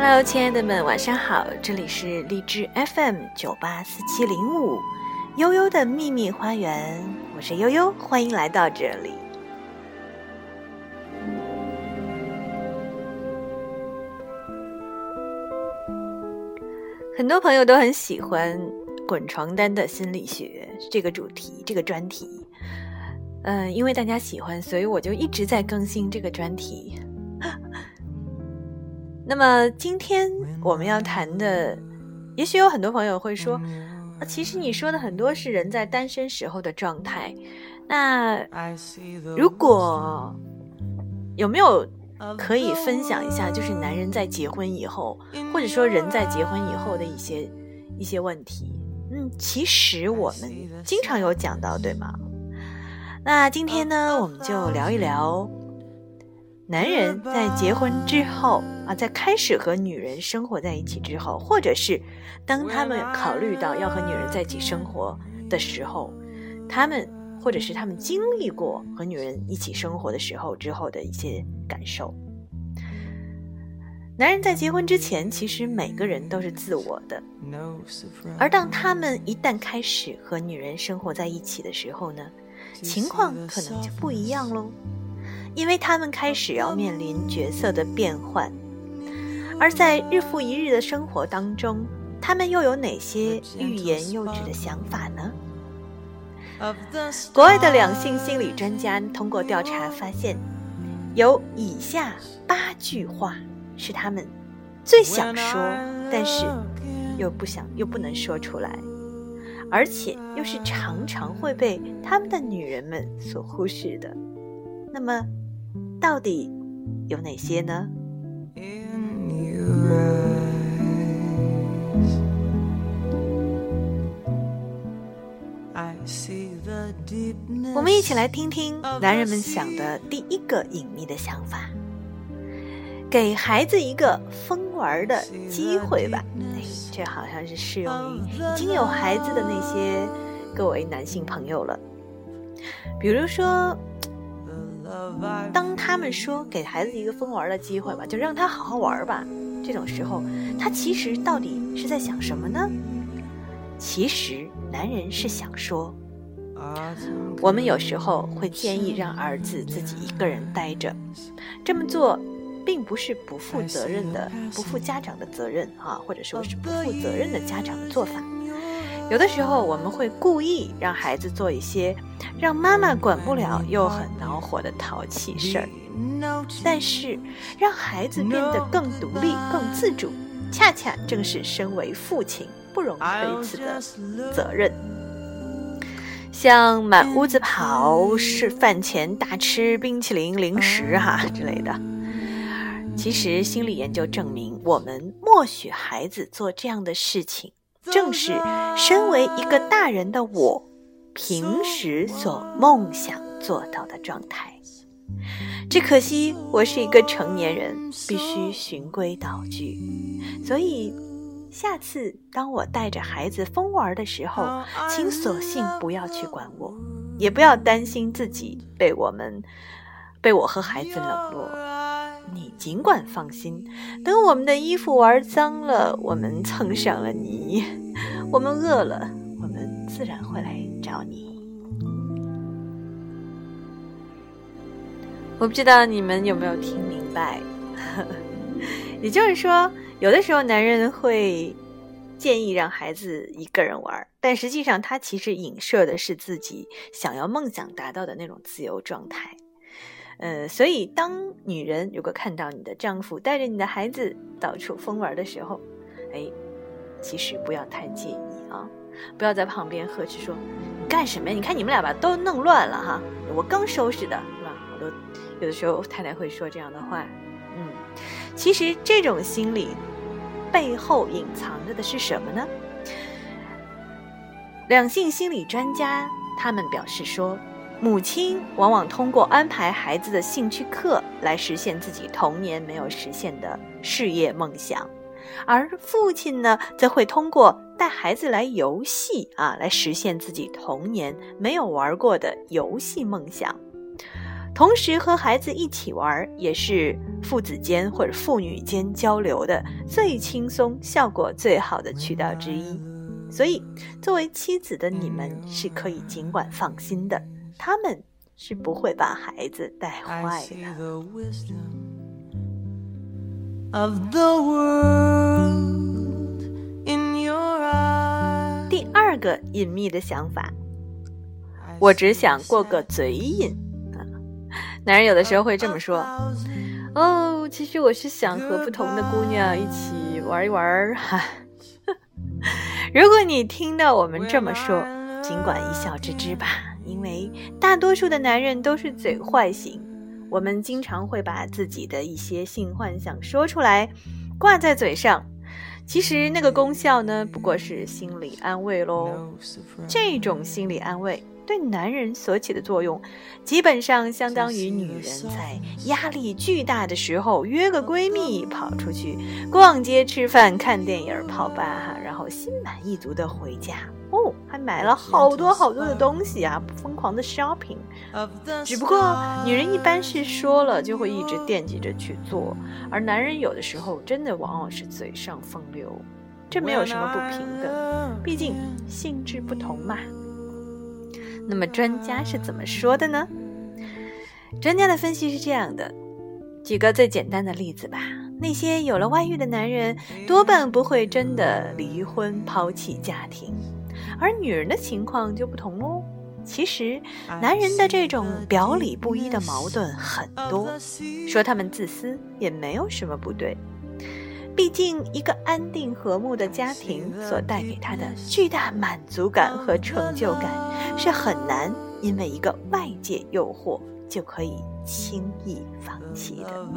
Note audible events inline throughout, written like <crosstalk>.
Hello，亲爱的们，晚上好！这里是荔枝 FM 九八四七零五，悠悠的秘密花园，我是悠悠，欢迎来到这里。很多朋友都很喜欢“滚床单的心理学”这个主题，这个专题。嗯，因为大家喜欢，所以我就一直在更新这个专题。那么今天我们要谈的，也许有很多朋友会说，其实你说的很多是人在单身时候的状态。那如果有没有可以分享一下，就是男人在结婚以后，或者说人在结婚以后的一些一些问题？嗯，其实我们经常有讲到，对吗？那今天呢，我们就聊一聊。男人在结婚之后啊，在开始和女人生活在一起之后，或者是当他们考虑到要和女人在一起生活的时候，他们或者是他们经历过和女人一起生活的时候之后的一些感受。男人在结婚之前，其实每个人都是自我的，而当他们一旦开始和女人生活在一起的时候呢，情况可能就不一样喽。因为他们开始要面临角色的变换，而在日复一日的生活当中，他们又有哪些欲言又止的想法呢？国外的两性心理专家通过调查发现，有以下八句话是他们最想说，但是又不想又不能说出来，而且又是常常会被他们的女人们所忽视的。那么。到底有哪些呢？我们一起来听听男人们想的第一个隐秘的想法：给孩子一个疯玩的机会吧。哎，这好像是适用于已经有孩子的那些各位男性朋友了，比如说。当他们说给孩子一个疯玩的机会吧，就让他好好玩吧。这种时候，他其实到底是在想什么呢？其实，男人是想说，我们有时候会建议让儿子自己一个人待着，这么做并不是不负责任的、不负家长的责任啊，或者说是不负责任的家长的做法。有的时候，我们会故意让孩子做一些让妈妈管不了又很恼火的淘气事儿，但是让孩子变得更独立、更自主，恰恰正是身为父亲不容推辞的责任。像满屋子跑，是饭前大吃冰淇淋、零食哈之类的。其实，心理研究证明，我们默许孩子做这样的事情。正是身为一个大人的我，平时所梦想做到的状态。只可惜我是一个成年人，必须循规蹈矩。所以，下次当我带着孩子疯玩的时候，请索性不要去管我，也不要担心自己被我们被我和孩子冷落。你尽管放心，等我们的衣服玩脏了，我们蹭上了泥，我们饿了，我们自然会来找你。我不知道你们有没有听明白，<laughs> 也就是说，有的时候男人会建议让孩子一个人玩，但实际上他其实影射的是自己想要梦想达到的那种自由状态。呃，所以当女人如果看到你的丈夫带着你的孩子到处疯玩的时候，哎，其实不要太介意啊，不要在旁边呵斥说你干什么呀？你看你们俩吧都弄乱了哈，我刚收拾的？有的时候太太会说这样的话，嗯，其实这种心理背后隐藏着的是什么呢？两性心理专家他们表示说。母亲往往通过安排孩子的兴趣课来实现自己童年没有实现的事业梦想，而父亲呢，则会通过带孩子来游戏啊，来实现自己童年没有玩过的游戏梦想。同时和孩子一起玩，也是父子间或者父女间交流的最轻松、效果最好的渠道之一。所以，作为妻子的你们是可以尽管放心的，他们是不会把孩子带坏的。第二个隐秘的想法，我只想过个嘴瘾。男人有的时候会这么说：“哦，其实我是想和不同的姑娘一起玩一玩。”哈，<laughs> 如果你听到我们这么说，尽管一笑置之吧，因为大多数的男人都是嘴坏型。我们经常会把自己的一些性幻想说出来，挂在嘴上，其实那个功效呢，不过是心理安慰喽。这种心理安慰。对男人所起的作用，基本上相当于女人在压力巨大的时候约个闺蜜跑出去逛街、吃饭、看电影、泡吧，哈，然后心满意足的回家哦，还买了好多好多的东西啊，疯狂的 shopping。只不过女人一般是说了就会一直惦记着去做，而男人有的时候真的往往是嘴上风流，这没有什么不平等，毕竟性质不同嘛。那么专家是怎么说的呢？专家的分析是这样的：举个最简单的例子吧，那些有了外遇的男人多半不会真的离婚抛弃家庭，而女人的情况就不同喽。其实，男人的这种表里不一的矛盾很多，说他们自私也没有什么不对。毕竟，一个安定和睦的家庭所带给他的巨大满足感和成就感，是很难因为一个外界诱惑就可以轻易放弃的。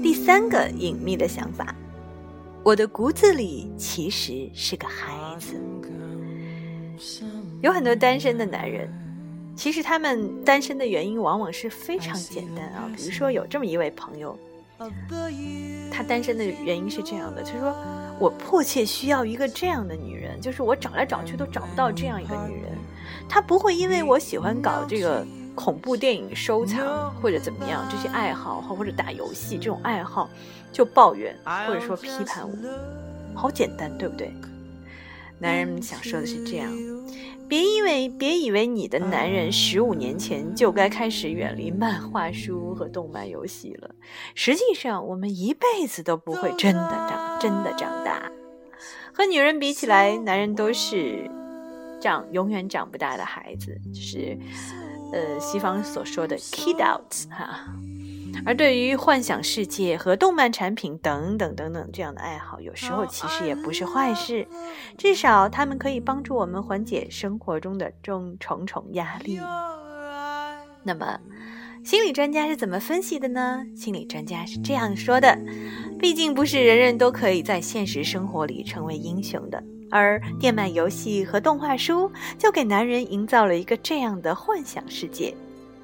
第三个隐秘的想法，我的骨子里其实是个孩子。有很多单身的男人。其实他们单身的原因往往是非常简单啊，比如说有。这么一位朋友，他单身的原因是这样的，他说我迫切需要一个这样的女人，就是我找来找去都找不到这样一个女人，他不会因为我喜欢搞这个恐怖电影收藏或者怎么样这些爱好或者打游戏这种爱好就抱怨或者说批判我，好简单对不对？男人想说的是这样。别因为别以为你的男人十五年前就该开始远离漫画书和动漫游戏了。实际上，我们一辈子都不会真的长真的长大。和女人比起来，男人都是长永远长不大的孩子，就是呃西方所说的 kid out 哈。而对于幻想世界和动漫产品等等等等这样的爱好，有时候其实也不是坏事，至少他们可以帮助我们缓解生活中的重重重压力。那么，心理专家是怎么分析的呢？心理专家是这样说的：毕竟不是人人都可以在现实生活里成为英雄的，而电漫游戏和动画书就给男人营造了一个这样的幻想世界。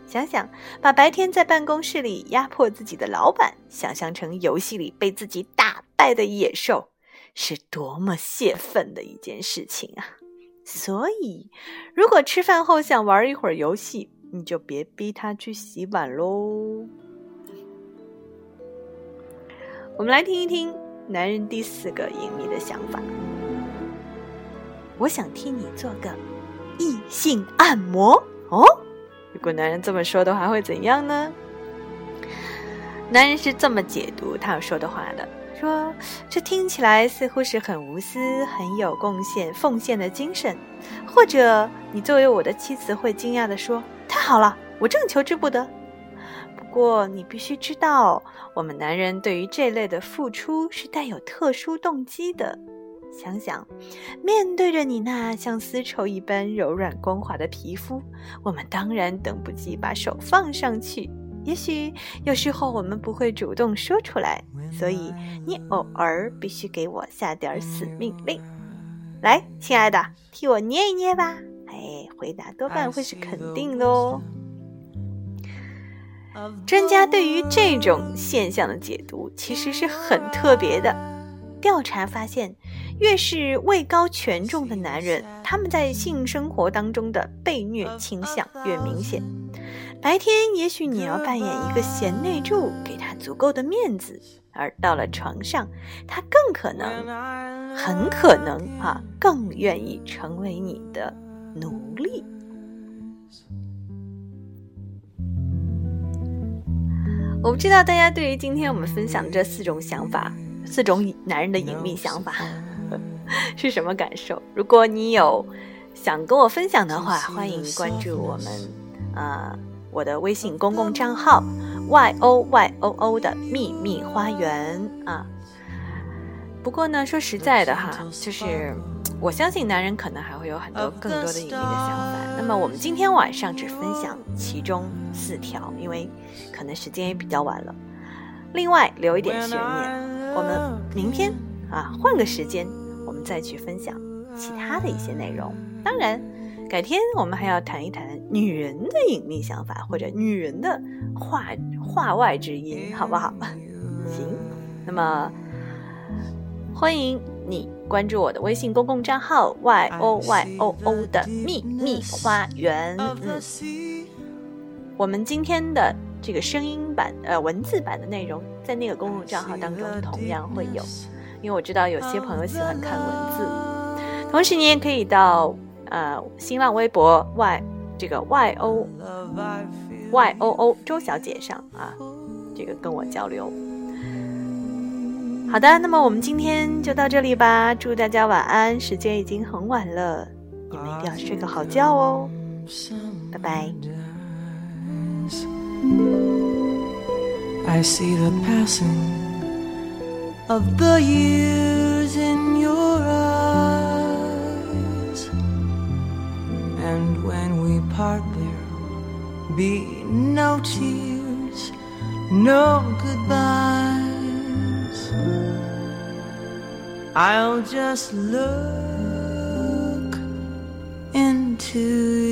想想，把白天在办公室里压迫自己的老板，想象成游戏里被自己打败的野兽，是多么泄愤的一件事情啊！所以，如果吃饭后想玩一会儿游戏，你就别逼他去洗碗喽。我们来听一听男人第四个隐秘的想法：我想替你做个异性按摩哦。如果男人这么说的话，会怎样呢？男人是这么解读他说的话的：说这听起来似乎是很无私、很有贡献、奉献的精神。或者你作为我的妻子会惊讶的说：太好了，我正求之不得。不过你必须知道，我们男人对于这类的付出是带有特殊动机的。想想，面对着你那像丝绸一般柔软光滑的皮肤，我们当然等不及把手放上去。也许有时候我们不会主动说出来，所以你偶尔必须给我下点死命令。来，亲爱的，替我捏一捏吧。哎，回答多半会是肯定的哦。专家对于这种现象的解读其实是很特别的。调查发现。越是位高权重的男人，他们在性生活当中的被虐倾向越明显。白天也许你要扮演一个贤内助，给他足够的面子，而到了床上，他更可能，很可能啊，更愿意成为你的奴隶。我不知道大家对于今天我们分享的这四种想法，四种男人的隐秘想法 <laughs> 是什么感受？如果你有想跟我分享的话，欢迎关注我们，呃。我的微信公共账号 y o y o o 的秘密花园啊。不过呢，说实在的哈，就是我相信男人可能还会有很多更多的隐秘的想法。那么我们今天晚上只分享其中四条，因为可能时间也比较晚了。另外留一点悬念，我们明天啊换个时间，再去分享其他的一些内容。当然。改天我们还要谈一谈女人的隐秘想法，或者女人的话话外之音，好不好？<laughs> 行，那么欢迎你关注我的微信公共账号 y o y o o 的秘密花园。嗯，我们今天的这个声音版呃文字版的内容，在那个公共账号当中同样会有，因为我知道有些朋友喜欢看文字，同时你也可以到。呃，新浪微博 y 这个 y o y o o 周小姐上啊，这个跟我交流。好的，那么我们今天就到这里吧，祝大家晚安，时间已经很晚了，你们一定要睡个好觉哦，拜拜。I see the passing of the years in your eyes. And when we part, there'll be no tears, no goodbyes. I'll just look into